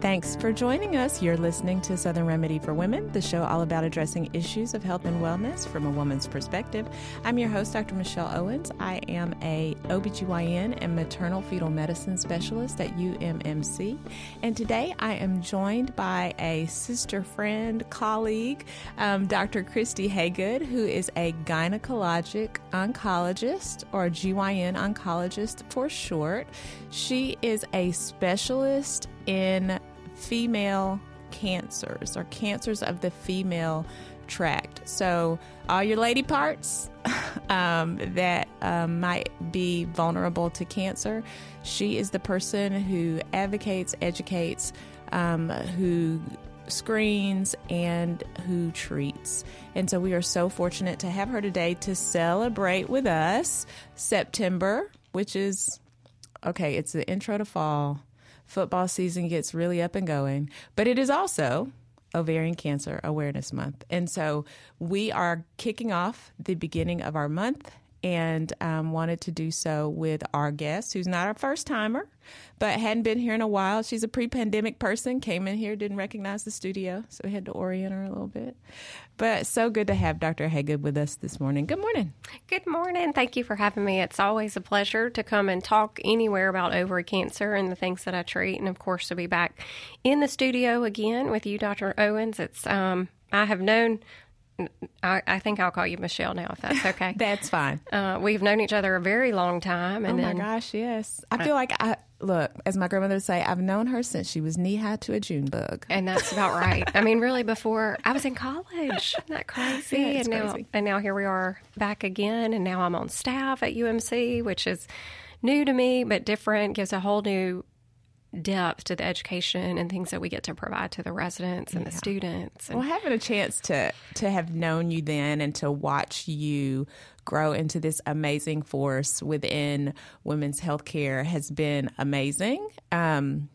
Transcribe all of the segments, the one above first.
Thanks for joining us. You're listening to Southern Remedy for Women, the show all about addressing issues of health and wellness from a woman's perspective. I'm your host, Dr. Michelle Owens. I am a OBGYN and maternal fetal medicine specialist at UMMC. And today I am joined by a sister friend, colleague, um, Dr. Christy Haygood, who is a gynecologic oncologist or GYN oncologist for short. She is a specialist in female cancers or cancers of the female tract. So, all your lady parts um, that um, might be vulnerable to cancer, she is the person who advocates, educates, um, who screens, and who treats. And so, we are so fortunate to have her today to celebrate with us September, which is okay, it's the intro to fall football season gets really up and going. But it is also Ovarian Cancer Awareness Month. And so we are kicking off the beginning of our month and um, wanted to do so with our guest, who's not our first timer, but hadn't been here in a while. She's a pre pandemic person, came in here, didn't recognize the studio, so we had to orient her a little bit. But so good to have Dr. Haygood with us this morning. Good morning. Good morning. Thank you for having me. It's always a pleasure to come and talk anywhere about ovary cancer and the things that I treat, and of course to be back in the studio again with you, Dr. Owens. It's um, I have known I, I, think I'll call you Michelle now, if that's okay. that's fine. Uh, we've known each other a very long time, and oh my then, gosh, yes. I feel like I look, as my grandmother would say, I've known her since she was knee high to a June bug, and that's about right. I mean, really, before I was in college, Isn't that crazy? Yeah, and now, crazy. and now here we are back again, and now I'm on staff at UMC, which is new to me but different. Gives a whole new depth to the education and things that we get to provide to the residents and yeah. the students. And well, having a chance to to have known you then and to watch you grow into this amazing force within women's healthcare has been amazing. Um,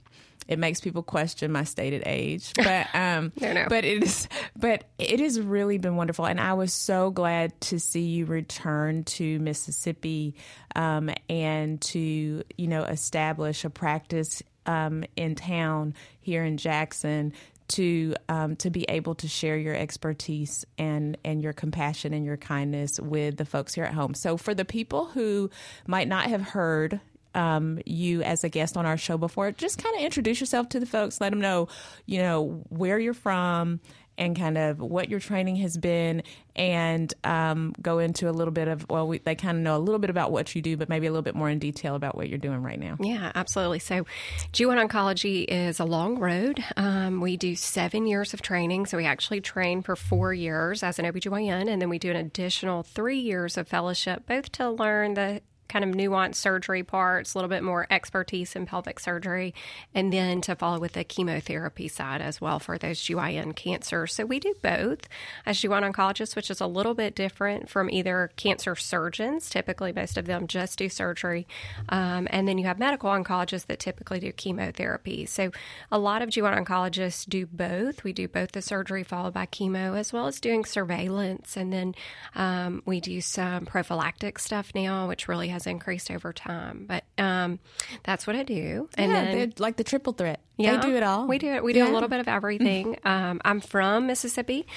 it makes people question my stated age, but um, no, no. but it is but it has really been wonderful, and I was so glad to see you return to Mississippi um, and to you know establish a practice um, in town here in Jackson to um, to be able to share your expertise and and your compassion and your kindness with the folks here at home. So for the people who might not have heard um, you as a guest on our show before, just kind of introduce yourself to the folks. Let them know, you know, where you're from and kind of what your training has been and um, go into a little bit of well we, they kind of know a little bit about what you do but maybe a little bit more in detail about what you're doing right now. Yeah absolutely. So GYN oncology is a long road. Um, we do seven years of training. So we actually train for four years as an OBGYN and then we do an additional three years of fellowship both to learn the kind of nuanced surgery parts, a little bit more expertise in pelvic surgery, and then to follow with the chemotherapy side as well for those GYN cancers. So we do both as GYN oncologists, which is a little bit different from either cancer surgeons. Typically, most of them just do surgery, um, and then you have medical oncologists that typically do chemotherapy. So a lot of GYN oncologists do both. We do both the surgery followed by chemo, as well as doing surveillance, and then um, we do some prophylactic stuff now, which really has increased over time. But um, that's what I do. And yeah, then, like the triple threat. yeah, they do it all. We do it. We do Yeah. a little bit of everything. Um, I'm from Mississippi.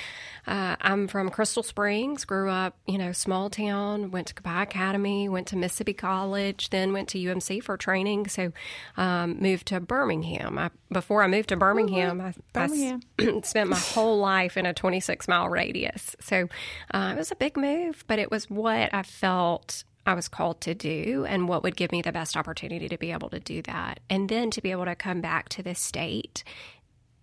Uh, I'm from Crystal Springs. Grew up, you know, small town. Went to Copiah Academy. Went to Mississippi College. Then went to UMC for training. So um, moved to Birmingham. I, before I moved to Birmingham, I, I Birmingham. spent my whole life in a 26 mile radius. So uh, it was a big move, but it was what I felt I was called to do and what would give me the best opportunity to be able to do that. And then to be able to come back to this state.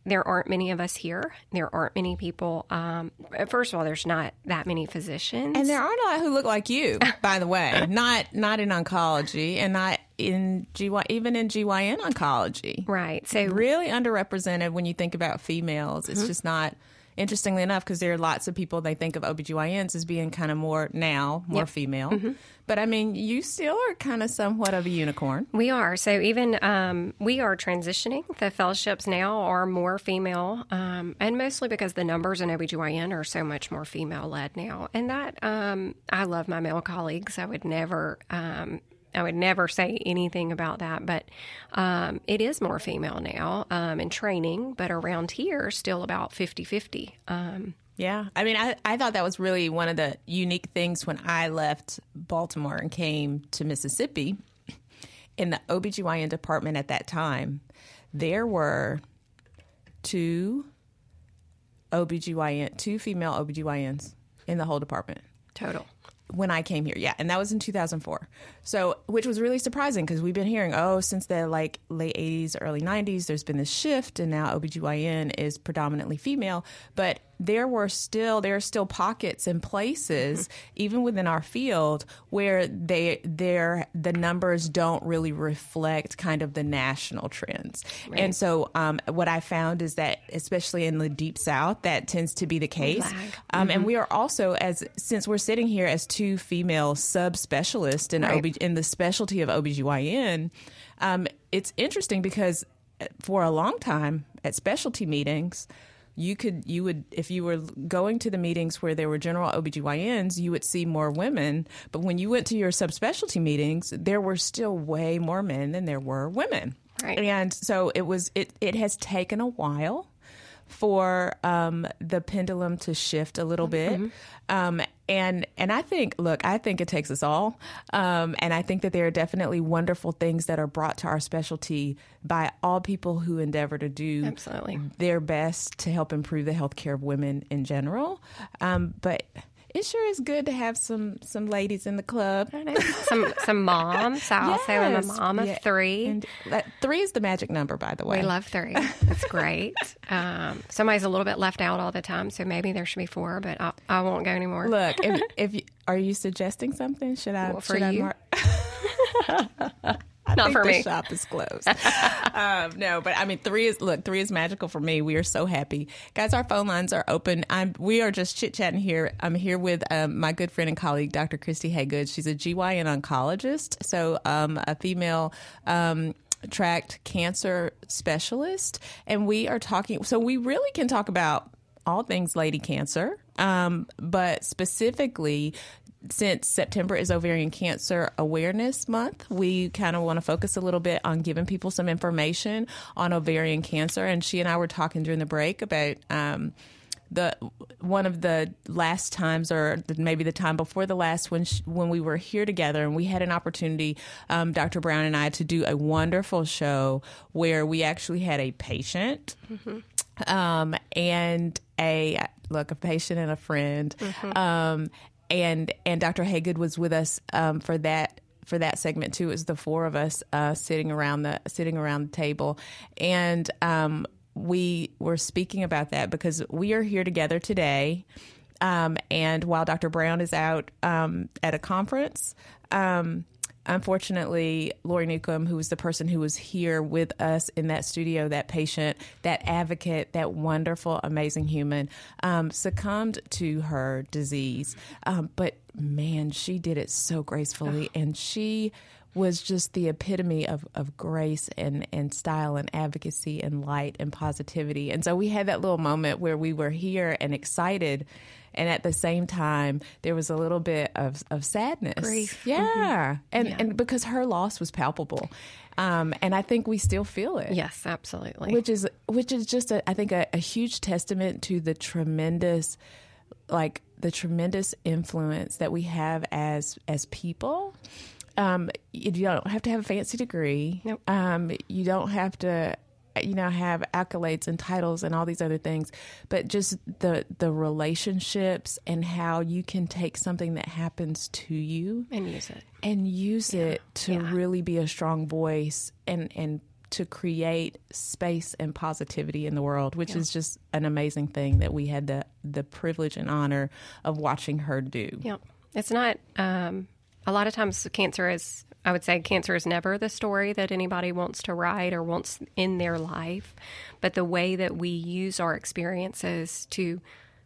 There aren't many of us here. There aren't many people. Um, first of all, there's not that many physicians. And there aren't a lot who look like you, by the way. Not not in oncology and not in GY even in GYN oncology. right. So Really underrepresented when you think about females. It's just not interestingly enough because there are lots of people they think of OBGYNs as being kind of more now, more female. But I mean, you still are kind of somewhat of a unicorn. We are. So even um, we are transitioning. The fellowships now are more female, um, and mostly because the numbers in OBGYN are so much more female led now. And that um, I love my male colleagues. I would never. I would never say anything about that, but um, it is more female now um, in training, but around here, still about 50 50. Um, Yeah. I mean, I, I thought that was really one of the unique things when I left Baltimore and came to Mississippi. In the OBGYN department at that time, there were two OBGYN, two female OBGYNs in the whole department total. When I came here. Yeah, and that was in 2004. So, which was really surprising because we've been hearing, oh, since the like late 80s, early 90s, there's been this shift, and now OBGYN is predominantly female. But there were still there are still pockets and places, even within our field, where they there the numbers don't really reflect kind of the national trends. And so, um, what I found is that, especially in the deep south, that tends to be the case. Um, And we are also, as since we're sitting here as two female subspecialists in Right. OB, in the specialty of OBGYN, um, it's interesting because for a long time at specialty meetings, you could you would if you were going to the meetings where there were general OBGYNs, you would see more women. But when you went to your subspecialty meetings, there were still way more men than there were women. Right. And so it was it it has taken a while for um, the pendulum to shift a little bit. Um, and and I think, look, I think it takes us all, um, and I think that there are definitely wonderful things that are brought to our specialty by all people who endeavor to do Absolutely. their best to help improve the health care of women in general. Um, but it sure is good to have some some ladies in the club. Some some moms. I also am a mom of Yeah. three. And that, three is the magic number, by the way. We love three. That's great. Um, somebody's a little bit left out all the time, so maybe there should be four, but I, I won't go anymore. Look, if, if you, are you suggesting something? Should I? Well, for should I you? mark? I Not for the me. shop is closed. um, no, but I mean, three is look. Three is magical for me. We are so happy, guys. Our phone lines are open. I'm. We are just chit chatting here. I'm here with um, my good friend and colleague, Dr. Christy Haygood. She's a GYN oncologist, so um, a female. Um, tract cancer specialist and we are talking so we really can talk about all things lady cancer um, but specifically since September is ovarian cancer awareness month, we kind of want to focus a little bit on giving people some information on ovarian cancer. And she and I were talking during the break about um, the one of the last times, or maybe the time before the last, when sh- when we were here together, and we had an opportunity, um, Dr. Brown and I, to do a wonderful show where we actually had a patient um, and a look a patient and a friend um, and and dr haygood was with us um, for that for that segment too. It was the four of us uh, sitting around the sitting around the table. And um, we were speaking about that because we are here together today um, and while dr brown is out um, at a conference um, unfortunately, Lori Newcomb, who was the person who was here with us in that studio, that patient, that advocate, that wonderful, amazing human, um, succumbed to her disease. Um, but man, she did it so gracefully, and she was just the epitome of, of grace and, and style and advocacy and light and positivity. And so we had that little moment where we were here and excited and at the same time there was a little bit of of sadness. Grief. Yeah. Mm-hmm. And Yeah. and because her loss was palpable. Um, and I think we still feel it Yes, absolutely. which is which is just a, I think a, a huge testament to the tremendous like the tremendous influence that we have as as people. Um, you don't have to have a fancy degree. Nope. Um, you don't have to you know have accolades and titles and all these other things but just the the relationships and how you can take something that happens to you and use it. and use it to Yeah. really be a strong voice and and to create space and positivity in the world, which is just an amazing thing that we had the the privilege and honor of watching her do. Yep. It's not, um, a lot of times cancer is, I would say cancer is never the story that anybody wants to write or wants in their life. But the way that we use our experiences to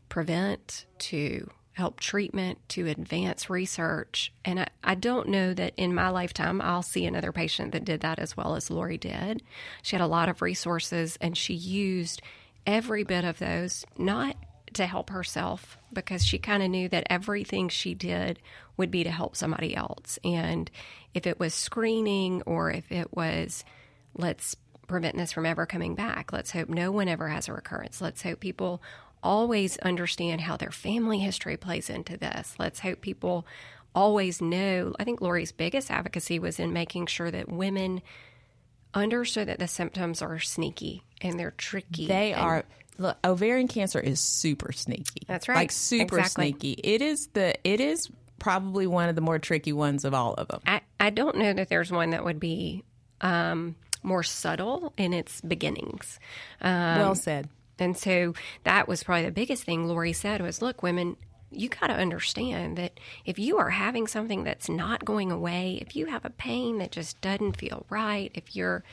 prevent, to help treatment, to advance research. And I, I don't know that in my lifetime I'll see another patient that did that as well as Lori did. She had a lot of resources and she used every bit of those, not to help herself because she kind of knew that everything she did would be to help somebody else. And if it was screening or if it was, let's prevent this from ever coming back, let's hope no one ever has a recurrence, let's hope people always understand how their family history plays into this, let's hope people always know. I think Lori's biggest advocacy was in making sure that women understood that the symptoms are sneaky and they're tricky. They and- are look, ovarian cancer is super sneaky. That's right. Like super Exactly. sneaky. It is the it is probably one of the more tricky ones of all of them. I, I don't know that there's one that would be um, more subtle in its beginnings. Um, well said. and so that was probably the biggest thing Lori said was, look, women, you got to understand that if you are having something that's not going away, if you have a pain that just doesn't feel right, if you're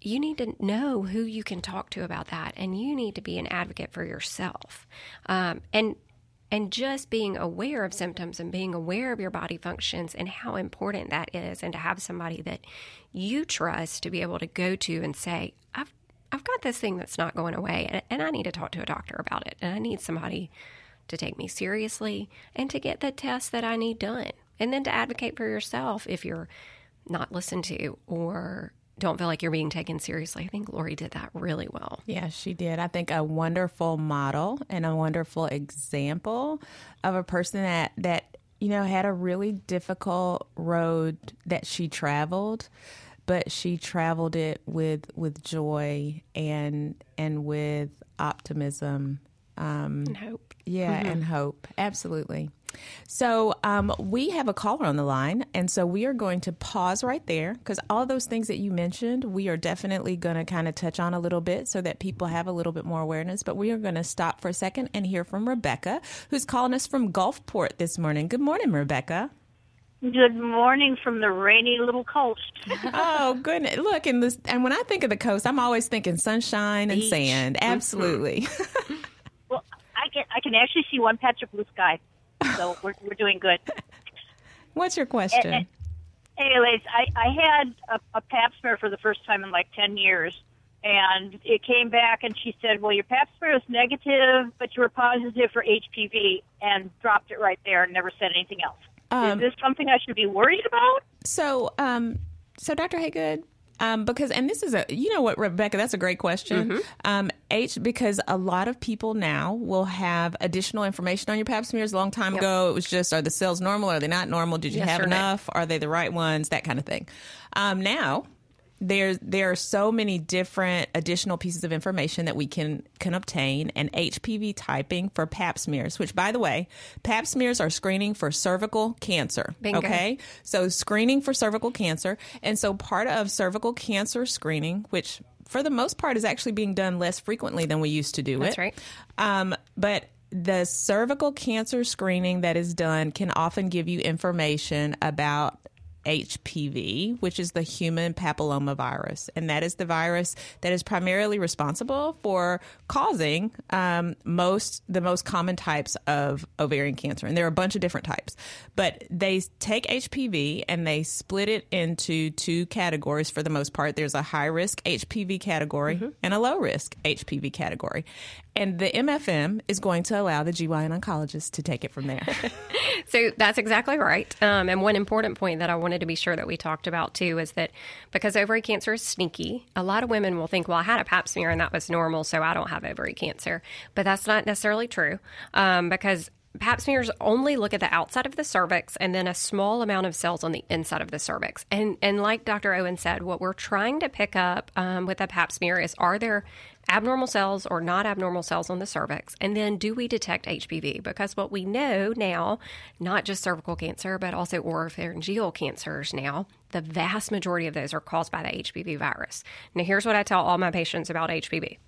you need to know who you can talk to about that and you need to be an advocate for yourself um, and and just being aware of symptoms and being aware of your body functions and how important that is and to have somebody that you trust to be able to go to and say i've i've got this thing that's not going away and, and i need to talk to a doctor about it and i need somebody to take me seriously and to get the tests that i need done. And then to advocate for yourself if you're not listened to or don't feel like you're being taken seriously. I think Lori did that really well. Yeah, she did. I think a wonderful model and a wonderful example of a person that that you know had a really difficult road that she traveled, but she traveled it with with joy and and with optimism. Um, And hope. yeah, and hope. Absolutely. So um, we have a caller on the line, and so we are going to pause right there because all those things that you mentioned, we are definitely going to kind of touch on a little bit so that people have a little bit more awareness. But we are going to stop for a second and hear from Rebecca, who's calling us from Gulfport this morning. Good morning, Rebecca. Good morning from the rainy little coast. oh goodness! Look, and this, and when I think of the coast, I'm always thinking sunshine and Beach. sand. Absolutely. Well, I can I can actually see one patch of blue sky, so we're we're doing good. What's your question? Eh, Anyways, I I had a, a Pap smear for the first time in like ten years, and it came back, and she said, "Well, your Pap smear is negative, but you were positive for HPV," and dropped it right there and never said anything else. Um, is this something I should be worried about? So, um, so Dr. Haygood, um, because and this is a you know what Rebecca, that's a great question. Um, H because a lot of people now will have additional information on your Pap smears. A long time ago, it was just are the cells normal? Are they not normal? Did you Yes have no. enough? Are they the right ones? That kind of thing. Um, now. There's there are so many different additional pieces of information that we can can obtain and HPV typing for Pap smears, which by the way, Pap smears are screening for cervical cancer. Bingo. Okay, so screening for cervical cancer, and so part of cervical cancer screening, which for the most part is actually being done less frequently than we used to do it. That's it. right. Um, but the cervical cancer screening that is done can often give you information about HPV, which is the human papillomavirus, and that is the virus that is primarily responsible for causing um, most the most common types of ovarian cancer. And there are a bunch of different types, but they take HPV and they split it into two categories for the most part. There's a high risk HPV category mm-hmm. and a low risk HPV category. And the MFM is going to allow the GYN oncologist to take it from there. so that's exactly right. Um, and one important point that I wanted to be sure that we talked about too is that because ovary cancer is sneaky, a lot of women will think, well, I had a pap smear and that was normal, so I don't have ovary cancer. But that's not necessarily true um, because pap smears only look at the outside of the cervix and then a small amount of cells on the inside of the cervix. And and like Dr. Owen said, what we're trying to pick up um, with a pap smear is are there abnormal cells or not abnormal cells on the cervix? And then do we detect HPV? Because what we know now, not just cervical cancer, but also oropharyngeal cancers now, the vast majority of those are caused by the HPV virus. Now, here's what I tell all my patients about HPV.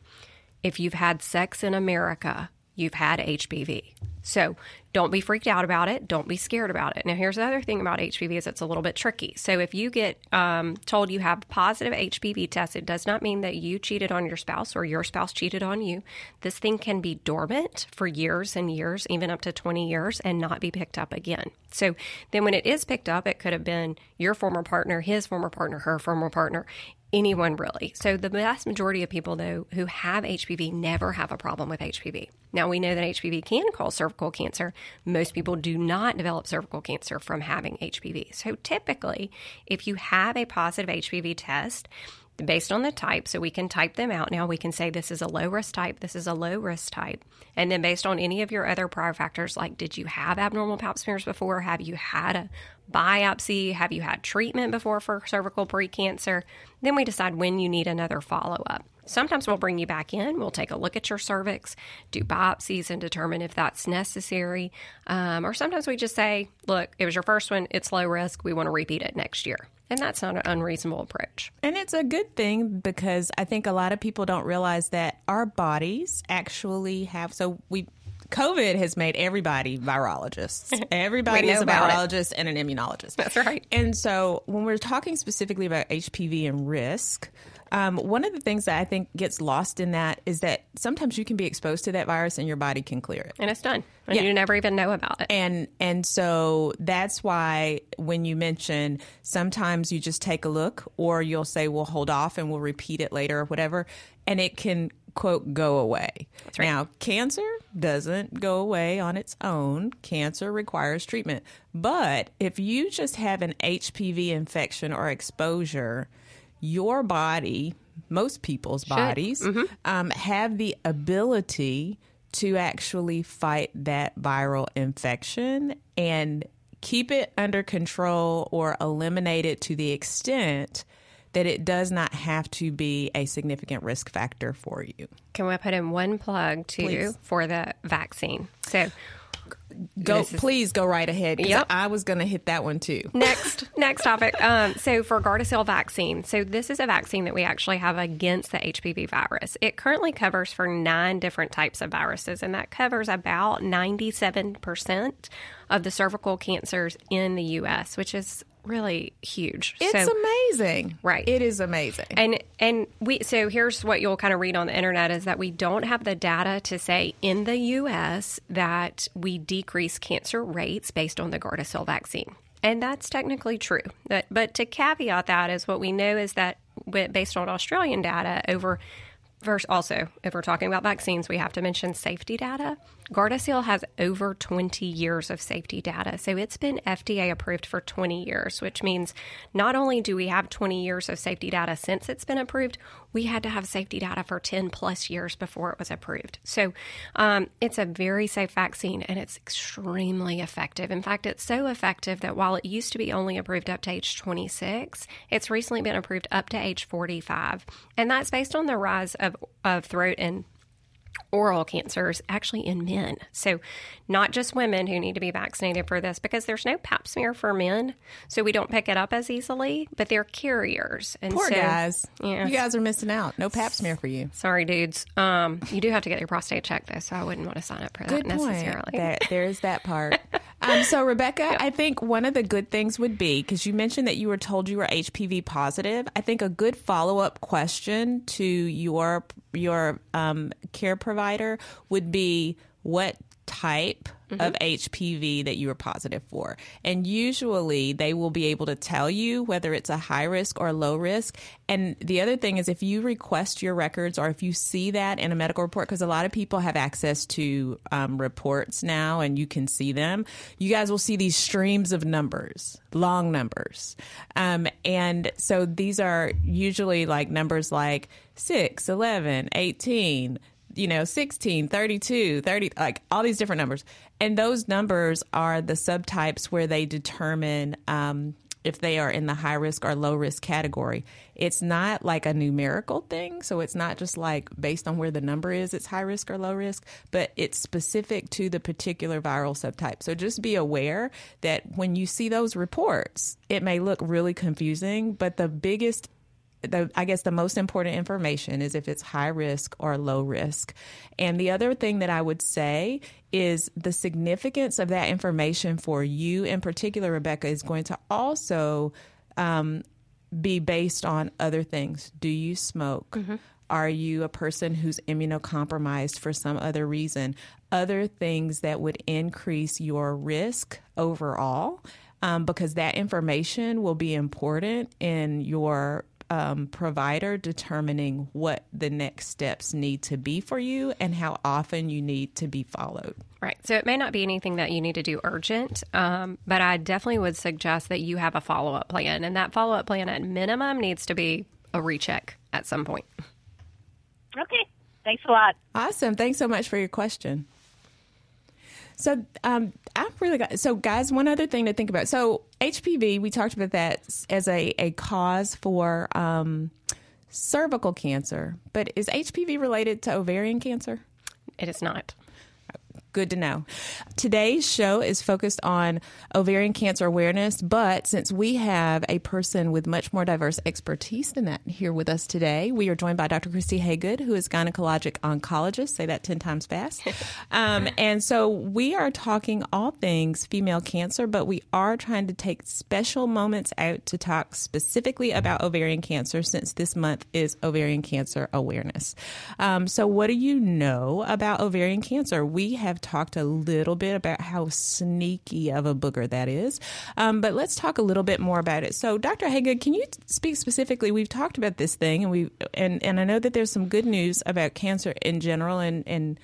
If you've had sex in America, you've had HPV. So don't be freaked out about it. Don't be scared about it. Now, here's the other thing about HPV is it's a little bit tricky. So if you get um, told you have positive HPV test, it does not mean that you cheated on your spouse or your spouse cheated on you. This thing can be dormant for years and years, even up to 20 years, and not be picked up again. So then when it is picked up, it could have been your former partner, his former partner, her former partner anyone really. So the vast majority of people though who have HPV never have a problem with HPV. Now we know that HPV can cause cervical cancer. Most people do not develop cervical cancer from having HPV. So typically, if you have a positive HPV test, based on the type. So we can type them out now. We can say this is a low risk type, this is a low risk type. And then based on any of your other prior factors, like did you have abnormal pap smears before? Have you had a biopsy? Have you had treatment before for cervical precancer? Then we decide when you need another follow up. Sometimes we'll bring you back in, we'll take a look at your cervix, do biopsies, and determine if that's necessary. Um, or sometimes we just say, look, it was your first one, it's low risk, we want to repeat it next year. And that's not an unreasonable approach. And it's a good thing because I think a lot of people don't realize that our bodies actually have. So we. COVID has made everybody virologists. Everybody is a virologist it. and an immunologist. That's right. And so when we're talking specifically about HPV and risk, um, one of the things that I think gets lost in that is that sometimes you can be exposed to that virus and your body can clear it, and it's done, and yeah. you never even know about it. And and so that's why when you mention sometimes you just take a look, or you'll say we'll hold off and we'll repeat it later or whatever, and it can quote go away. Right. Now, cancer doesn't go away on its own. Cancer requires treatment. But if you just have an HPV infection or exposure, your body, most people's Should. bodies, mm-hmm. um, have the ability to actually fight that viral infection and keep it under control or eliminate it to the extent that it does not have to be a significant risk factor for you. Can we put in one plug too Please. for the vaccine? So Go, please go right ahead. Yep. I was going to hit that one too. Next, next topic. Um, so for Gardasil vaccine, so this is a vaccine that we actually have against the HPV virus. It currently covers for nine different types of viruses, and that covers about ninety-seven percent of the cervical cancers in the U.S., which is really huge. It's so, amazing. Right. It is amazing. And and we so here's what you'll kind of read on the internet is that we don't have the data to say in the US that we decrease cancer rates based on the Gardasil vaccine. And that's technically true. But, but to caveat that is what we know is that based on Australian data over Also, if we're talking about vaccines, we have to mention safety data. Gardasil has over 20 years of safety data. So it's been FDA approved for 20 years, which means not only do we have 20 years of safety data since it's been approved, we had to have safety data for 10 plus years before it was approved. So um, it's a very safe vaccine and it's extremely effective. In fact, it's so effective that while it used to be only approved up to age 26, it's recently been approved up to age 45. And that's based on the rise of, of throat and oral cancers actually in men. So, not just women who need to be vaccinated for this because there's no pap smear for men, so we don't pick it up as easily, but they're carriers. And Poor so, guys. Yeah. You guys are missing out. No pap smear for you. Sorry, dudes. Um, you do have to get your prostate checked, though, so I wouldn't want to sign up for that Good necessarily. Point. That, there is that part. Um, so, Rebecca, I think one of the good things would be because you mentioned that you were told you were HPV positive. I think a good follow up question to your your um, care provider would be what type mm-hmm. of HPV that you are positive for. And usually they will be able to tell you whether it's a high risk or low risk. And the other thing is if you request your records or if you see that in a medical report, because a lot of people have access to um, reports now and you can see them, you guys will see these streams of numbers, long numbers. Um, and so these are usually like numbers like 6, 11, 18, you know 16 32 30 like all these different numbers. And those numbers are the subtypes where they determine um, if they are in the high risk or low risk category. It's not like a numerical thing so it's not just like based on where the number is it's high risk or low risk but it's specific to the particular viral subtype. So just be aware that when you see those reports it may look really confusing but the biggest the, I guess the most important information is if it's high risk or low risk. And the other thing that I would say is the significance of that information for you in particular, Rebecca, is going to also um, be based on other things. Do you smoke? Mm-hmm. Are you a person who's immunocompromised for some other reason? Other things that would increase your risk overall. Um, because that information will be important in your um, provider determining what the next steps need to be for you and how often you need to be followed. Right. So it may not be anything that you need to do urgent, um, but I definitely would suggest that you have a follow up plan. And that follow up plan at minimum needs to be a recheck at some point. Okay. Thanks a lot. Awesome. Thanks so much for your question. So um, I've really got so guys. One other thing to think about. So HPV, we talked about that as a a cause for um, cervical cancer, but is HPV related to ovarian cancer? It is not. Good to know. Today's show is focused on ovarian cancer awareness, but since we have a person with much more diverse expertise than that here with us today, we are joined by Dr. Christy Haygood, who is gynecologic oncologist. Say that 10 times fast. um, and so we are talking all things female cancer, but we are trying to take special moments out to talk specifically about ovarian cancer since this month is ovarian cancer awareness. Um, so, what do you know about ovarian cancer? We have talked a little bit about how sneaky of a booger that is. Um, but let's talk a little bit more about it. So, Dr. Haygood, can you speak specifically? We've talked about this thing, and we and and I know that there's some good news about cancer in general, and and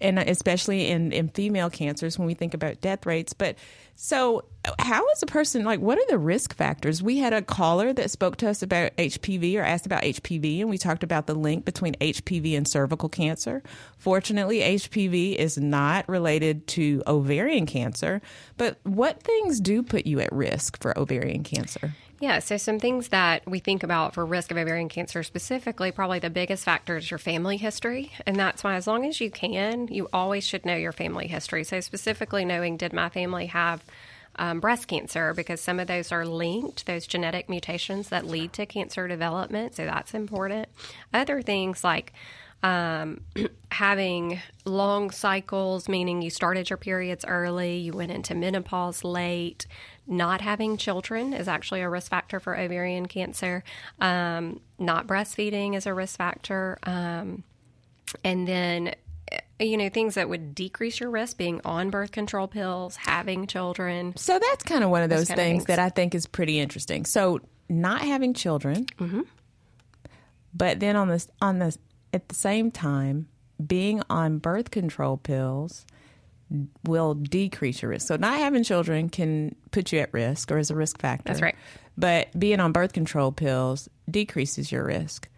and especially in, in female cancers when we think about death rates. But so, how is a person like, what are the risk factors? We had a caller that spoke to us about HPV or asked about HPV, and we talked about the link between HPV and cervical cancer. Fortunately, HPV is not related to ovarian cancer, but what things do put you at risk for ovarian cancer? Yeah, so some things that we think about for risk of ovarian cancer specifically, probably the biggest factor is your family history. And that's why, as long as you can, you always should know your family history. So, specifically knowing did my family have um, breast cancer because some of those are linked, those genetic mutations that lead to cancer development. So that's important. Other things like um, having long cycles, meaning you started your periods early, you went into menopause late, not having children is actually a risk factor for ovarian cancer. Um, not breastfeeding is a risk factor. Um, and then, eh, you know, things that would decrease your risk being on birth control pills, having children. So that's kind of one of those, things, things, that I think is pretty interesting. So not having children, mm-hmm. but then on this on the at the same time being on birth control pills will decrease your risk. So not having children can put you at risk or is a risk factor. That's right. But being on birth control pills decreases your risk.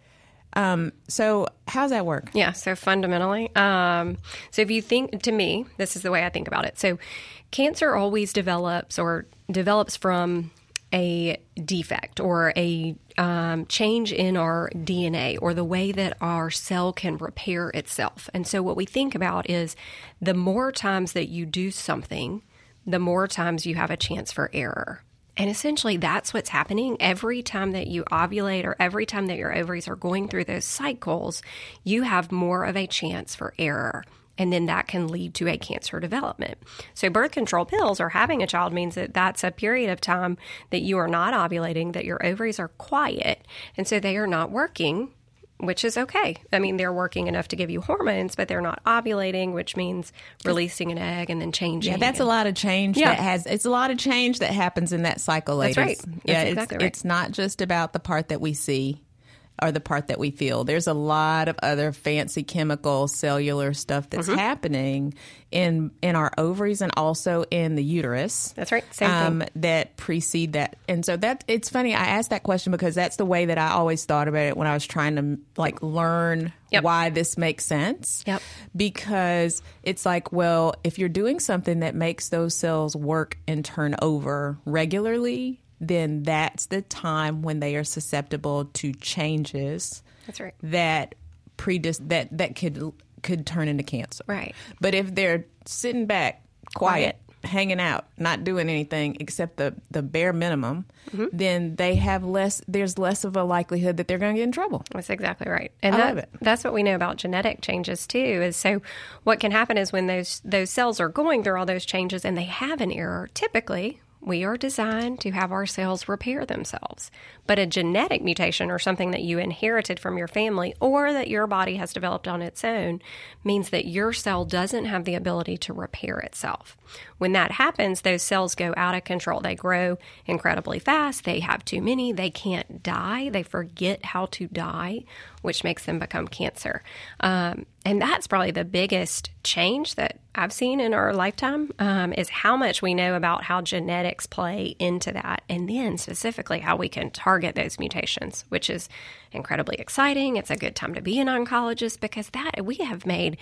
Um, so how does that work? Yeah. So fundamentally, um, so if you think to me, this is the way I think about it. So cancer always develops or develops from a defect or a um, change in our DNA or the way that our cell can repair itself. And so, what we think about is the more times that you do something, the more times you have a chance for error. And essentially, that's what's happening every time that you ovulate or every time that your ovaries are going through those cycles, you have more of a chance for error. And then that can lead to a cancer development. So, birth control pills or having a child means that that's a period of time that you are not ovulating, that your ovaries are quiet, and so they are not working which is okay. I mean, they're working enough to give you hormones, but they're not ovulating, which means releasing an egg and then changing. Yeah, that's a lot of change Yeah. that has it's a lot of change that happens in that cycle, ladies. That's right. That's yeah, exactly it's right. it's not just about the part that we see or the part that we feel. There's a lot of other fancy chemical cellular stuff that's Mm-hmm. happening in in our ovaries and also in the uterus. That's right. Same um, thing. that precede that. And so that it's funny. I asked that question because that's the way that I always thought about it when I was trying to like learn Yep. why this makes sense. Yep. Because it's like, well, if you're doing something that makes those cells work and turn over regularly, then that's the time when they are susceptible to changes That's right. that predis- that that could could turn into cancer. Right. But if they're sitting back, quiet, hanging out, not doing anything except the the bare minimum, Mm-hmm. then they have less. There's less of a likelihood that they're going to get in trouble. That's exactly right. And I that, that's what we know about genetic changes too. Is so what can happen is when those those cells are going through all those changes and they have an error, typically we are designed to have our cells repair themselves. But a genetic mutation or something that you inherited from your family or that your body has developed on its own means that your cell doesn't have the ability to repair itself. When that happens, those cells go out of control. They grow incredibly fast. They have too many. They can't die. They forget how to die, which makes them become cancer. Um, and that's probably the biggest change that I've seen in our lifetime um, is how much we know about how genetics play into that, and then specifically how we can target those mutations, which is incredibly exciting. It's a good time to be an oncologist because that we have made.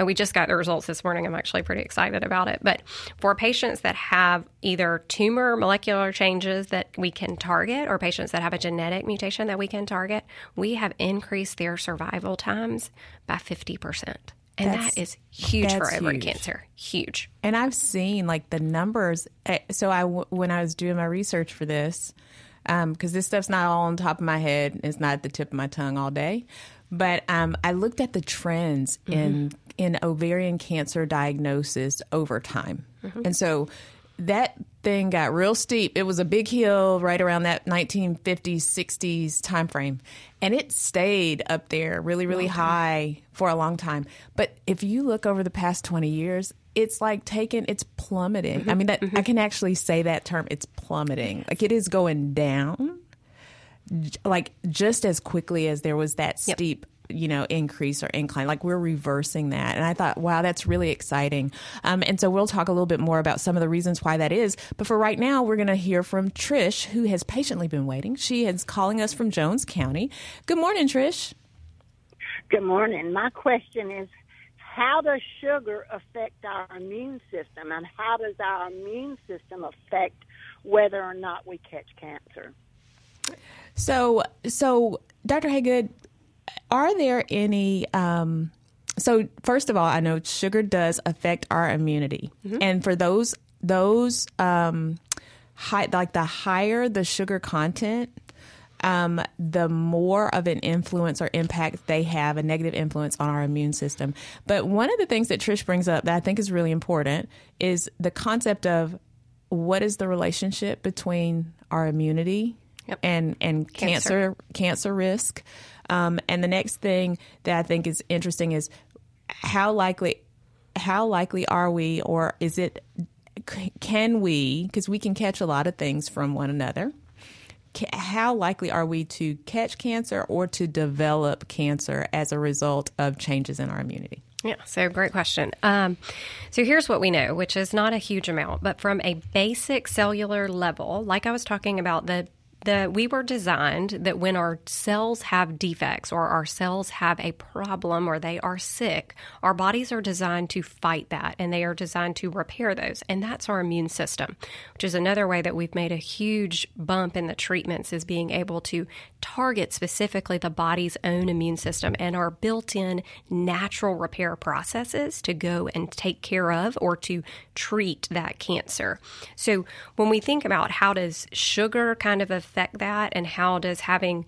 And we just got the results this morning. I'm actually pretty excited about it. But for patients that have either tumor molecular changes that we can target or patients that have a genetic mutation that we can target, we have increased their survival times by 50%. And That's- that is huge for ovarian huge. cancer. Huge. And I've seen like the numbers. eh, So I, when I was doing my research for this, because this stuff's not all on top of my head, it's not at the tip of my tongue all day. But um, I looked at the trends mm-hmm. in in ovarian cancer diagnosis over time, mm-hmm. and so that thing got real steep. It was a big hill right around that 1950s, 60s time frame, and it stayed up there really, really high for a long time. But if you look over the past 20 years, it's like taking it's plummeting. I mm-hmm. mean, that I can actually say that term. It's plummeting. Like it is going down, like just as quickly as there was that Yep. steep you know increase or incline like we're reversing that. And i thought wow that's really exciting. Um, and so we'll talk a little bit more about some of the reasons why that is. But for right now we're going to hear from trish who has patiently been waiting. She is calling us from jones county. Good morning trish. Good morning. My question is how does sugar affect our immune system? And how does our immune system affect whether or not we catch cancer? So, so Dr. Haygood, are there any? Um, so, first of all, I know sugar does affect our immunity, and for those those um, high, like the higher the sugar content. Um, the more of an influence or impact they have, a negative influence on our immune system. But one of the things that Trish brings up that I think is really important is the concept of what is the relationship between our immunity Yep. and and Cancer. cancer cancer risk. Um, and the next thing that I think is interesting is how likely how likely are we, or is it can we? Because we can catch a lot of things from one another. How likely are we to catch cancer or to develop cancer as a result of changes in our immunity? Yeah, so great question. Um, so here's what we know, which is not a huge amount, but from a basic cellular level, like I was talking about, the the we were designed that when our cells have defects or our cells have a problem or they are sick, our bodies are designed to fight that and they are designed to repair those. And that's our immune system, which is another way that we've made a huge bump in the treatments is being able to target specifically the body's own immune system and our built-in natural repair processes to go and take care of or to treat that cancer. So when we think about how does sugar kind of affect that and how does having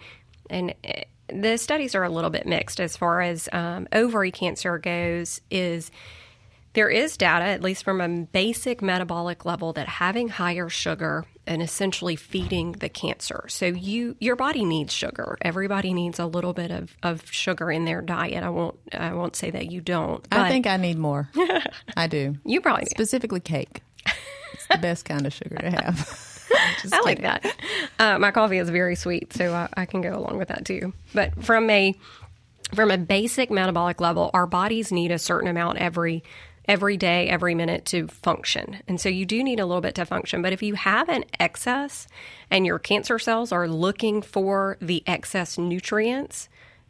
and eh, the studies are a little bit mixed as far as um, ovary cancer goes. Is there is data, at least from a basic metabolic level, that having higher sugar and essentially feeding the cancer. So you your body needs sugar. Everybody needs a little bit of, of sugar in their diet. I won't I won't say that you don't. I think I need more. I do. You probably do. Specifically cake. It's the best kind of sugar to have. I like kidding. that. Uh, my coffee is very sweet, so I, I can go along with that too. But from a from a basic metabolic level, our bodies need a certain amount every every day, every minute to function. And so you do need a little bit to function. But if you have an excess and your cancer cells are looking for the excess nutrients,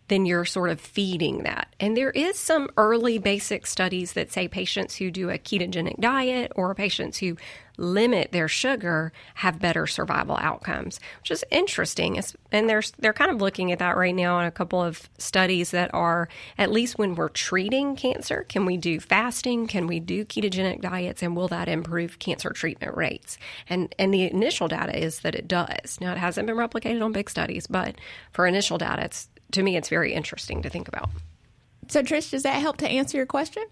then you're sort of feeding that. And there is some early basic studies that say patients who do a ketogenic diet or patients who limit their sugar have better survival outcomes, which is interesting. It's, and there's they're kind of looking at that right now in a couple of studies that are at least when we're treating cancer, can we do fasting? Can we do ketogenic diets? And will that improve cancer treatment rates? And and the initial data is that it does. Now it hasn't been replicated on big studies, but for initial data, it's to me it's very interesting to think about. So, Trish, does that help to answer your question?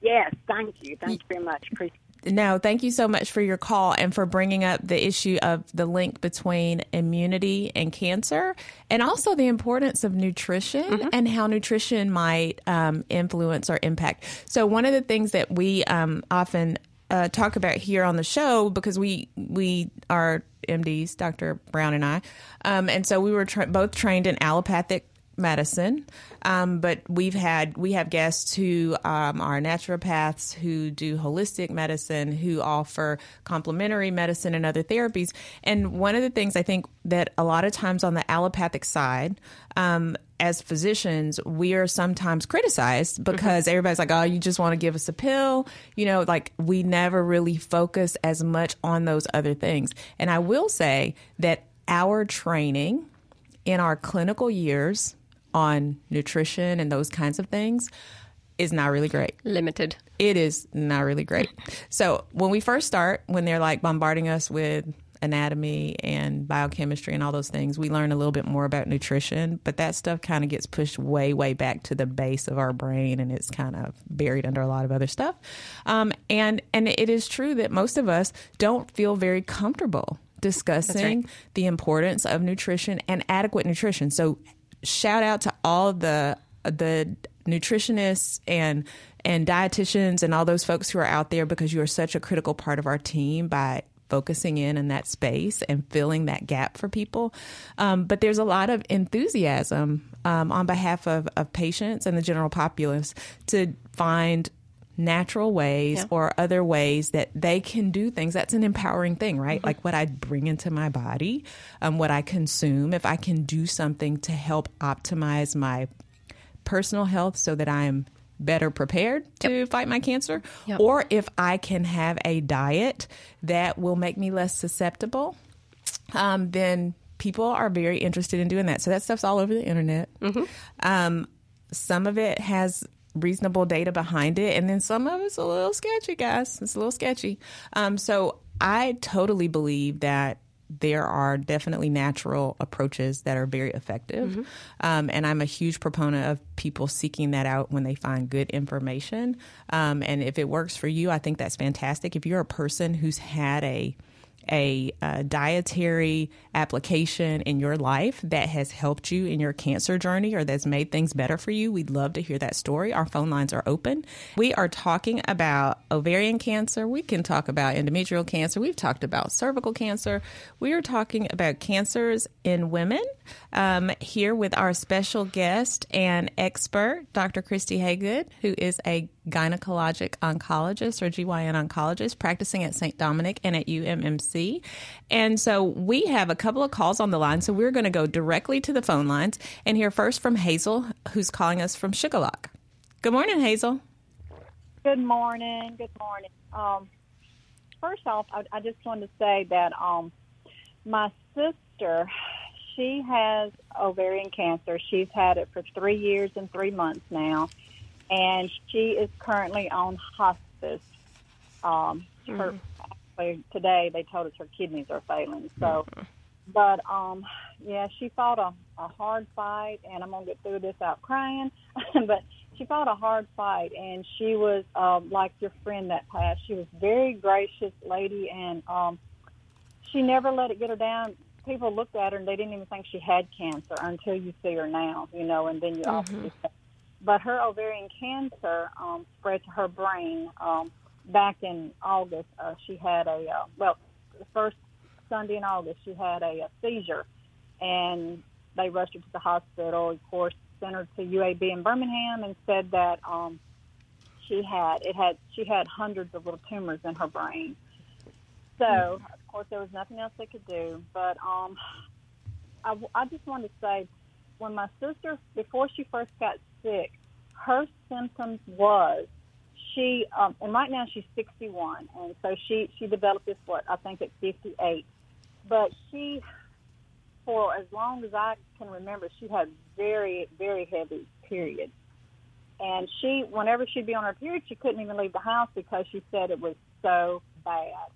Yes, thank you. Thank you very much. Appreciate No, thank you so much for your call and for bringing up the issue of the link between immunity and cancer, and also the importance of nutrition and how nutrition might um, influence or impact. So, one of the things that we um, often uh, talk about here on the show because we we are MDs, Dr. Brown and I, um, and so we were tra- both trained in allopathic medicine. Um, but we've had we have guests who um, are naturopaths who do holistic medicine, who offer complementary medicine and other therapies. And one of the things I think that a lot of times on the allopathic side, um, as physicians, we are sometimes criticized because everybody's like, "Oh, you just want to give us a pill," you know. Like we never really focus as much on those other things. And I will say that our training in our clinical years on nutrition and those kinds of things is not really great. Limited. It is not really great. So when we first start, when they're like bombarding us with anatomy and biochemistry and all those things, we learn a little bit more about nutrition, but that stuff kind of gets pushed way, way back to the base of our brain and it's kind of buried under a lot of other stuff. Um, and and it is true that most of us don't feel very comfortable discussing the importance of nutrition and adequate nutrition. So shout out to all the the nutritionists and and dietitians and all those folks who are out there because you are such a critical part of our team by focusing in in that space and filling that gap for people. Um, but there's a lot of enthusiasm um, on behalf of, of patients and the general populace to find natural ways Yeah. or other ways that they can do things. That's an empowering thing, right? Like what I bring into my body, um, what I consume. If I can do something to help optimize my personal health so that I'm better prepared to fight my cancer, Yep. or if I can have a diet that will make me less susceptible, um, then people are very interested in doing that. So that stuff's all over the internet. Um, some of it has reasonable data behind it, and then some of it's a little sketchy, guys. It's a little sketchy. Um, so I totally believe that there are definitely natural approaches that are very effective. Um, and I'm a huge proponent of people seeking that out when they find good information. Um, and if it works for you, I think that's fantastic. If you're a person who's had a a, uh dietary application in your life that has helped you in your cancer journey or that's made things better for you, we'd love to hear that story. Our phone lines are open. We are talking about ovarian cancer. We can talk about endometrial cancer. We've talked about cervical cancer. We are talking about cancers in women um, here with our special guest and expert, Dr. Christy Haygood, who is a gynecologic oncologist or GYN oncologist practicing at St. Dominic and at UMMC. And so we have a couple of calls on the line. So we're going to go directly to the phone lines and hear first from Hazel, who's calling us from Sugarlock. Good morning, Hazel. Good morning. Good morning. Um, first off, I, I just wanted to say that um, my sister, she has ovarian cancer. She's had it for three years and three months now, and she is currently on hospice. Um, her, actually, today they told us her kidneys are failing. So, but um, yeah, she fought a, a hard fight, and I'm gonna get through this out crying, but she fought a hard fight, and she was um, like your friend that passed. She was very gracious lady, and um, she never let it get her down. People looked at her and they didn't even think she had cancer until you see her now, you know, and then you obviously. But her ovarian cancer um, spread to her brain. Um, back in August, uh, she had a uh, well, the first Sunday in August, she had a, a seizure, and they rushed her to the hospital. Of course, sent her to UAB in Birmingham and said that um, she had it had she had hundreds of little tumors in her brain. So course there was nothing else they could do. But um, I, I just wanted to say, when my sister before she first got sick, her symptoms was she um, and right now she's 61, and so she she developed this what I think at 58. But she for as long as I can remember, she had very, very heavy periods. And she, whenever she'd be on her period, she couldn't even leave the house because she said it was so bad.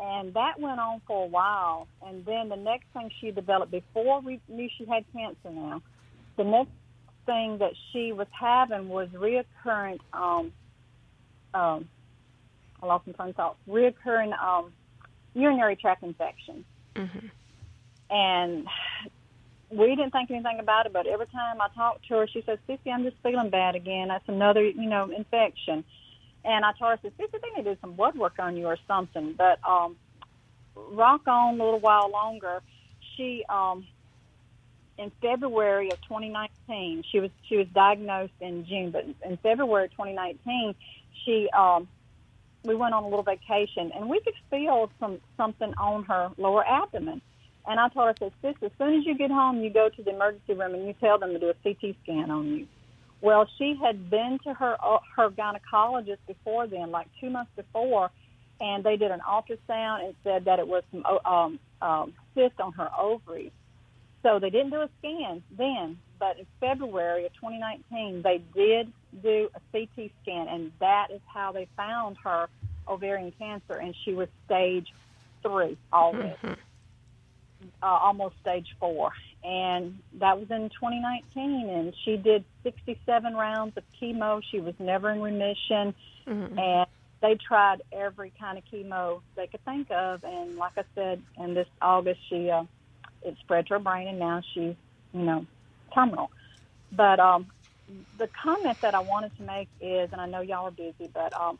And that went on for a while. And then the next thing she developed, before we knew she had cancer now, the next thing that she was having was reoccurring, um, um, I lost my train of thought, reoccurring um, urinary tract infection. Mm-hmm. And we didn't think anything about it, but every time I talked to her, she said, Sissy, I'm just feeling bad again. That's another, you know, infection. And I told her, I said, Sissy, they need to do some blood work on you or something. But um, rock on a little while longer. She, um, in February of 2019, she was she was diagnosed in June, but in February of 2019, she um, we went on a little vacation, and we could feel some something on her lower abdomen. And I told her, I said, sis, as soon as you get home, you go to the emergency room and you tell them to do a CT scan on you. Well, she had been to her uh, her gynecologist before then, like two months before, and they did an ultrasound and said that it was some um, um, cyst on her ovaries. So they didn't do a scan then, but in February of 2019, they did do a CT scan, and that is how they found her ovarian cancer, and she was stage three already. Mm-hmm uh, almost stage four, and that was in 2019. And she did 67 rounds of chemo. She was never in remission, mm-hmm. and they tried every kind of chemo they could think of. And like I said, in this August, she uh, it spread to her brain, and now she's you know terminal. But um, the comment that I wanted to make is, and I know y'all are busy, but um,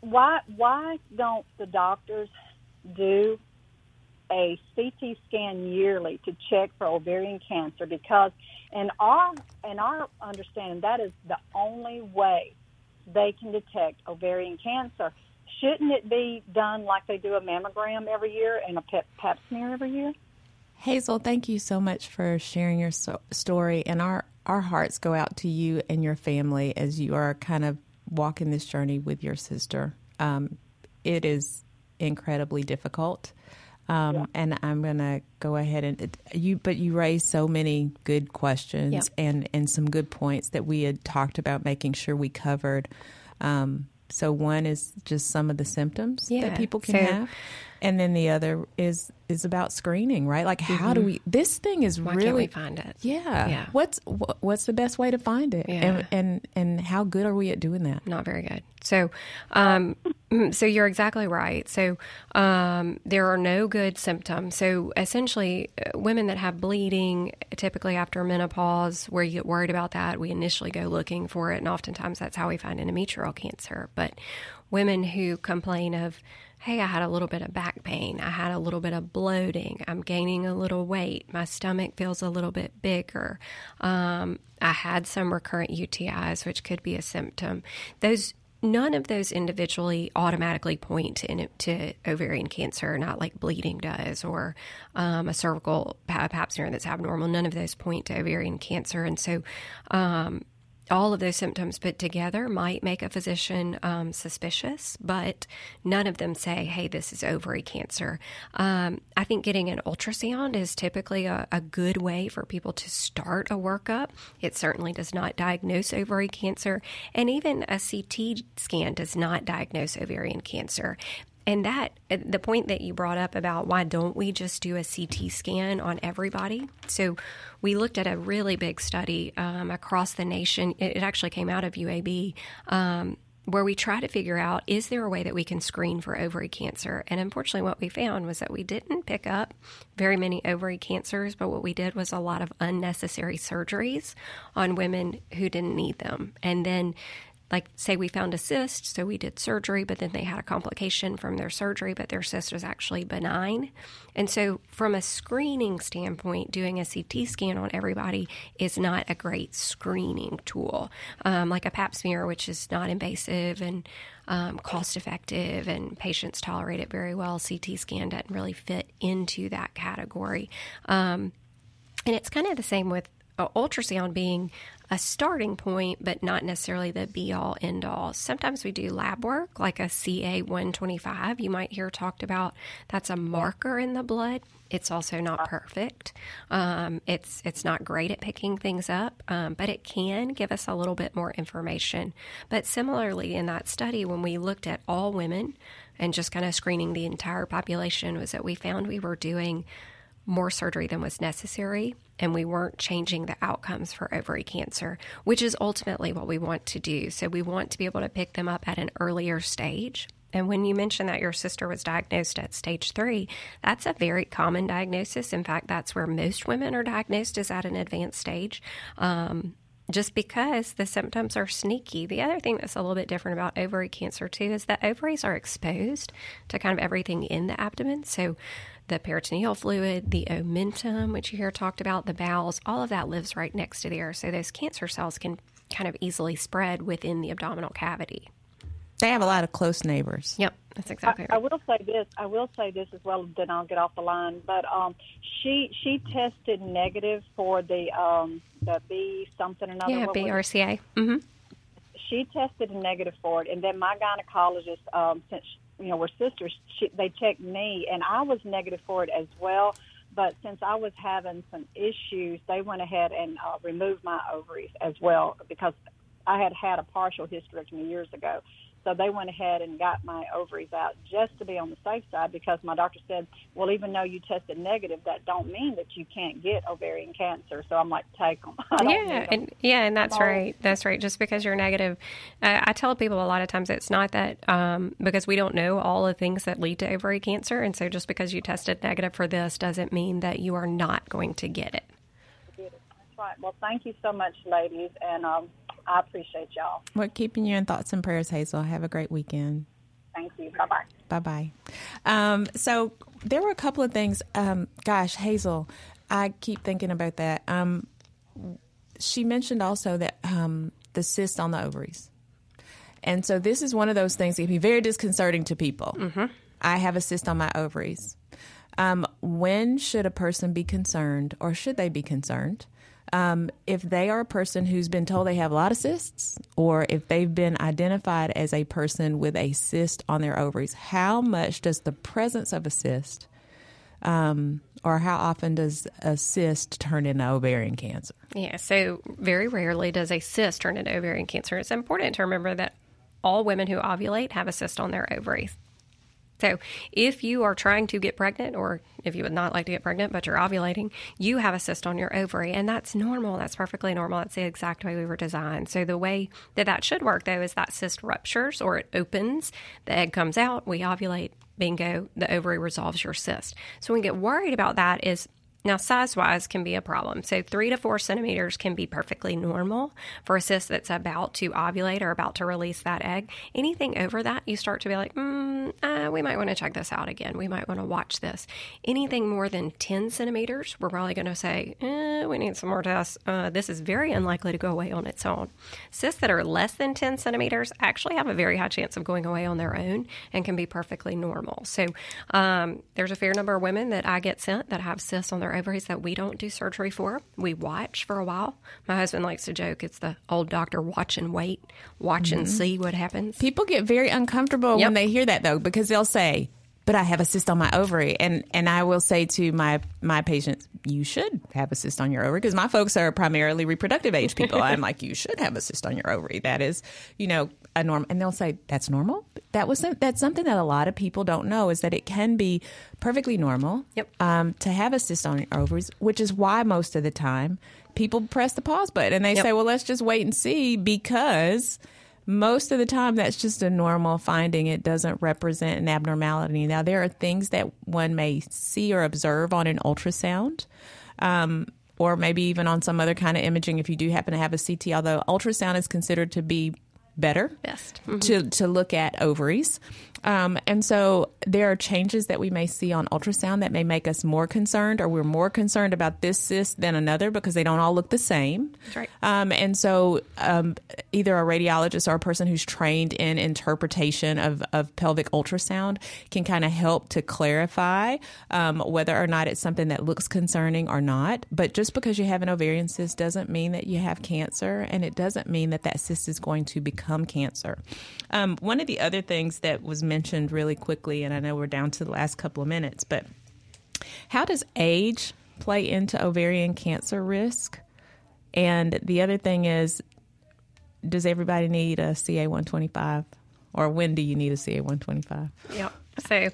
why why don't the doctors do a CT scan yearly to check for ovarian cancer because in our in our understanding that is the only way they can detect ovarian cancer. Shouldn't it be done like they do a mammogram every year and a pap, pap smear every year? Hazel, thank you so much for sharing your so- story, and our our hearts go out to you and your family as you are kind of walking this journey with your sister. Um, it is incredibly difficult. Um, yeah. And I'm going to go ahead and you, but you raised so many good questions yep. and and some good points that we had talked about making sure we covered. Um, so one is just some of the symptoms yeah. that people can so, have, and then the other is is about screening, right? Like mm-hmm. how do we? This thing is Why really find it. Yeah. Yeah. What's wh- what's the best way to find it? Yeah. And, and and how good are we at doing that? Not very good. So, um, so you're exactly right. So, um, there are no good symptoms. So, essentially, uh, women that have bleeding, typically after menopause, where you get worried about that, we initially go looking for it, and oftentimes that's how we find endometrial cancer. But women who complain of hey, I had a little bit of back pain. I had a little bit of bloating. I'm gaining a little weight. My stomach feels a little bit bigger. Um, I had some recurrent UTIs, which could be a symptom. Those none of those individually automatically point to, to ovarian cancer, not like bleeding does, or um, a cervical pap smear that's abnormal. None of those point to ovarian cancer, and so. Um, all of those symptoms put together might make a physician um, suspicious, but none of them say, hey, this is ovary cancer. Um, I think getting an ultrasound is typically a, a, good way for people to start a workup. It certainly does not diagnose ovary cancer, and even a CT scan does not diagnose ovarian cancer. And that the point that you brought up about why don't we just do a CT scan on everybody? So we looked at a really big study um, across the nation. It, actually came out of UAB. Um, where we try to figure out is there a way that we can screen for ovary cancer? And unfortunately, what we found was that we didn't pick up very many ovary cancers, but what we did was a lot of unnecessary surgeries on women who didn't need them. And then like say we found a cyst so we did surgery but then they had a complication from their surgery but their cyst was actually benign. And so from a screening standpoint doing a ct scan on everybody is not a great screening tool. Um, like a pap smear which is not invasive and um, cost effective and patients tolerate it very well ct scan doesn't really fit into that category. Um, and it's kind of the same with ultrasound being a starting point, but not necessarily the be all end all. Sometimes we do lab work, like a CA 125. You might hear talked about that's a marker in the blood. It's also not perfect. Um, it's it's not great at picking things up, um, but it can give us a little bit more information. But similarly, in that study, when we looked at all women and just kind of screening the entire population, was that we found we were doing more surgery than was necessary and we weren't changing the outcomes for ovary cancer, which is ultimately what we want to do. So we want to be able to pick them up at an earlier stage. And when you mentioned that your sister was diagnosed at stage three, that's a very common diagnosis. In fact, that's where most women are diagnosed is at an advanced stage. Um, just because the symptoms are sneaky. The other thing that's a little bit different about ovary cancer, too, is that ovaries are exposed to kind of everything in the abdomen. So the peritoneal fluid, the omentum, which you hear talked about, the bowels, all of that lives right next to there. So those cancer cells can kind of easily spread within the abdominal cavity. They have a lot of close neighbors. Yep, that's exactly I, right. I will say this. I will say this as well. Then I'll get off the line. But um, she she tested negative for the um, the B something or another. Yeah, What? BRCA. Mm-hmm. she tested negative for it, and then my gynecologist, um, since you know we're sisters, she, they checked me, and I was negative for it as well. But since I was having some issues, they went ahead and uh, removed my ovaries as well because I had had a partial hysterectomy years ago. So they went ahead and got my ovaries out just to be on the safe side because my doctor said, well, even though you tested negative, that don't mean that you can't get ovarian cancer. So I'm like, take them. Yeah, and yeah, and that's right. That's right. Just because you're negative, uh, I tell people a lot of times it's not that um, because we don't know all the things that lead to ovary cancer, and so just because you tested negative for this doesn't mean that you are not going to get it. That's right. Well, thank you so much, ladies, and um, I appreciate y'all. We're keeping you in thoughts and prayers, Hazel. Have a great weekend. Thank you. Bye bye. Bye bye. Um, so there were a couple of things. Um, gosh, Hazel, I keep thinking about that. Um, she mentioned also that um, the cyst on the ovaries. And so this is one of those things that can be very disconcerting to people. I have a cyst on my ovaries. Um, when should a person be concerned, or should they be concerned? Um, if they are a person who's been told they have a lot of cysts, or if they've been identified as a person with a cyst on their ovaries, how much does the presence of a cyst, um, or how often does a cyst turn into ovarian cancer? Yeah, so very rarely does a cyst turn into ovarian cancer. It's important to remember that all women who ovulate have a cyst on their ovaries. So, if you are trying to get pregnant, or if you would not like to get pregnant but you're ovulating, you have a cyst on your ovary, and that's normal. That's perfectly normal. That's the exact way we were designed. So, the way that that should work, though, is that cyst ruptures or it opens, the egg comes out, we ovulate, bingo, the ovary resolves your cyst. So, when we get worried about that, is now, size wise can be a problem. So, three to four centimeters can be perfectly normal for a cyst that's about to ovulate or about to release that egg. Anything over that, you start to be like, mm, uh, we might want to check this out again. We might want to watch this. Anything more than 10 centimeters, we're probably going to say, eh, we need some more tests. Uh, this is very unlikely to go away on its own. Cysts that are less than 10 centimeters actually have a very high chance of going away on their own and can be perfectly normal. So, um, there's a fair number of women that I get sent that have cysts on their ovaries that we don't do surgery for. We watch for a while. My husband likes to joke it's the old doctor watch and wait, watch and mm-hmm. see what happens. People get very uncomfortable Yep. when they hear that, though, because they'll say, but I have a cyst on my ovary. And and I will say to my my patients, you should have a cyst on your ovary because my folks are primarily reproductive age people. I'm like, you should have a cyst on your ovary. That is, you know, a norm. And they'll say that's normal. That was that's something that a lot of people don't know is that it can be perfectly normal Yep. um, to have a cyst on your ovaries, which is why most of the time people press the pause button and they Yep. say, well, let's just wait and see because most of the time that's just a normal finding. It doesn't represent an abnormality. Now, there are things that one may see or observe on an ultrasound. Um, or maybe even on some other kind of imaging if you do happen to have a CT, although ultrasound is considered to be better Best. Mhm. to, to look at ovaries. Um, and so there are changes that we may see on ultrasound that may make us more concerned, or we're more concerned about this cyst than another because they don't all look the same. That's right. Um, and so um, either a radiologist or a person who's trained in interpretation of, of pelvic ultrasound can kind of help to clarify um, whether or not it's something that looks concerning or not. But just because you have an ovarian cyst doesn't mean that you have cancer, and it doesn't mean that that cyst is going to become cancer. Um, one of the other things that was mentioned really quickly, and I know we're down to the last couple of minutes, but how does age play into ovarian cancer risk? And the other thing is, does everybody need a CA 125? Or when do you need a CA 125? Yep. So,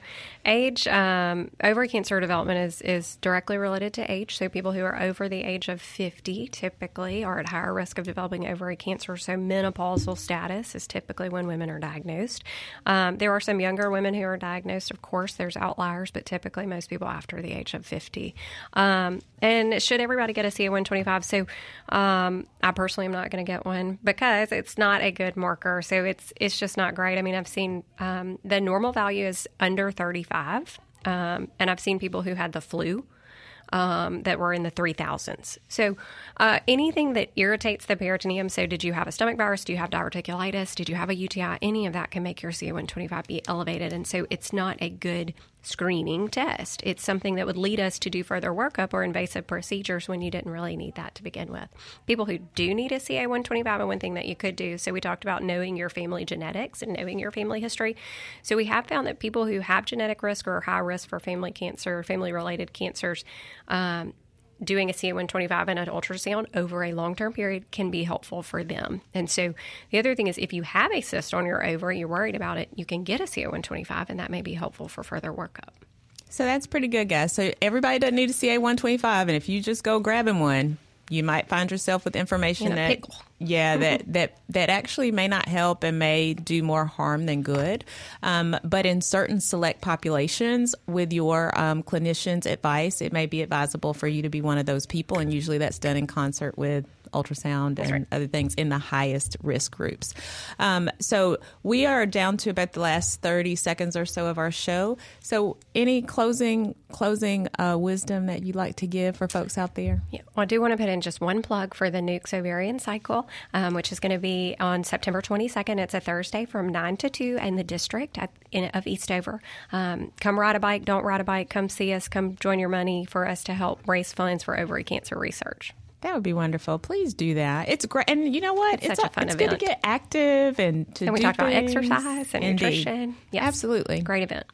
age, um, cancer development is, is directly related to age. So, people who are over the age of 50 typically are at higher risk of developing ovary cancer. So, menopausal status is typically when women are diagnosed. Um, there are some younger women who are diagnosed. Of course, there's outliers, but typically most people after the age of 50. Um, and should everybody get a CA 125? So, um, I personally am not going to get one because it's not a good marker. So, it's it's just not great. I mean, I've seen um, the normal value is under 35. Um, and I've seen people who had the flu um, that were in the 3000s. So uh, anything that irritates the peritoneum, so did you have a stomach virus? Do you have diverticulitis? Did you have a UTI? Any of that can make your CA125 be elevated. And so it's not a good screening test. It's something that would lead us to do further workup or invasive procedures when you didn't really need that to begin with. People who do need a CA125, and one thing that you could do, so we talked about knowing your family genetics and knowing your family history. So we have found that people who have genetic risk or high risk for family cancer, family related cancers, um, doing a CA125 and an ultrasound over a long term period can be helpful for them. And so the other thing is if you have a cyst on your ovary, you're worried about it, you can get a CA125 and that may be helpful for further workup. So that's pretty good, guys. So everybody doesn't need a CA 125, and if you just go grabbing one, you might find yourself with information In that pickle. Yeah that that that actually may not help and may do more harm than good. Um, but in certain select populations, with your um, clinician's advice, it may be advisable for you to be one of those people, and usually that's done in concert with ultrasound and right. other things in the highest risk groups. Um, so we are down to about the last thirty seconds or so of our show. So any closing closing uh, wisdom that you'd like to give for folks out there? Yeah, well, I do want to put in just one plug for the Nukes Ovarian Cycle, um, which is going to be on September 22nd. It's a Thursday from 9 to 2 in the district at, in, of Eastover. Um, come ride a bike, don't ride a bike, come see us, come join your money for us to help raise funds for ovary cancer research. That would be wonderful. Please do that. It's great, and you know what? It's such a fun it's good to get active and to. And we talked about exercise and Indeed. nutrition. Yes. Absolutely, Great event.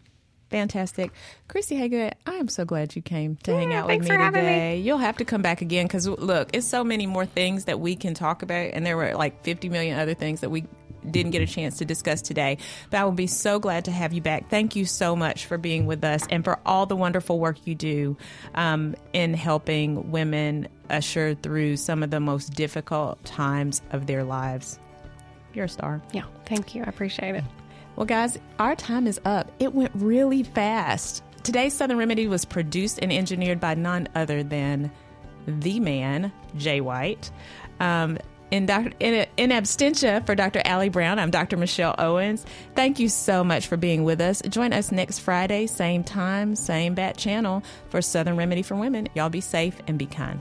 fantastic. Christy Haygood, I am so glad you came to hang out with me for having me. today. You'll have to come back again because look, it's so many more things that we can talk about, and there were like 50 million other things that we didn't get a chance to discuss today. But I will be so glad to have you back. Thank you so much for being with us and for all the wonderful work you do um, in helping women usher through some of the most difficult times of their lives. You're a star. Yeah, thank you. I appreciate it. Well, guys, our time is up. It went really fast. Today's Southern Remedy was produced and engineered by none other than the man, Jay White. Um, in, doc- in, in absentia for Dr. Allie Brown, I'm Dr. Michelle Owens. Thank you so much for being with us. Join us next Friday, same time, same bat channel for Southern Remedy for Women. Y'all be safe and be kind.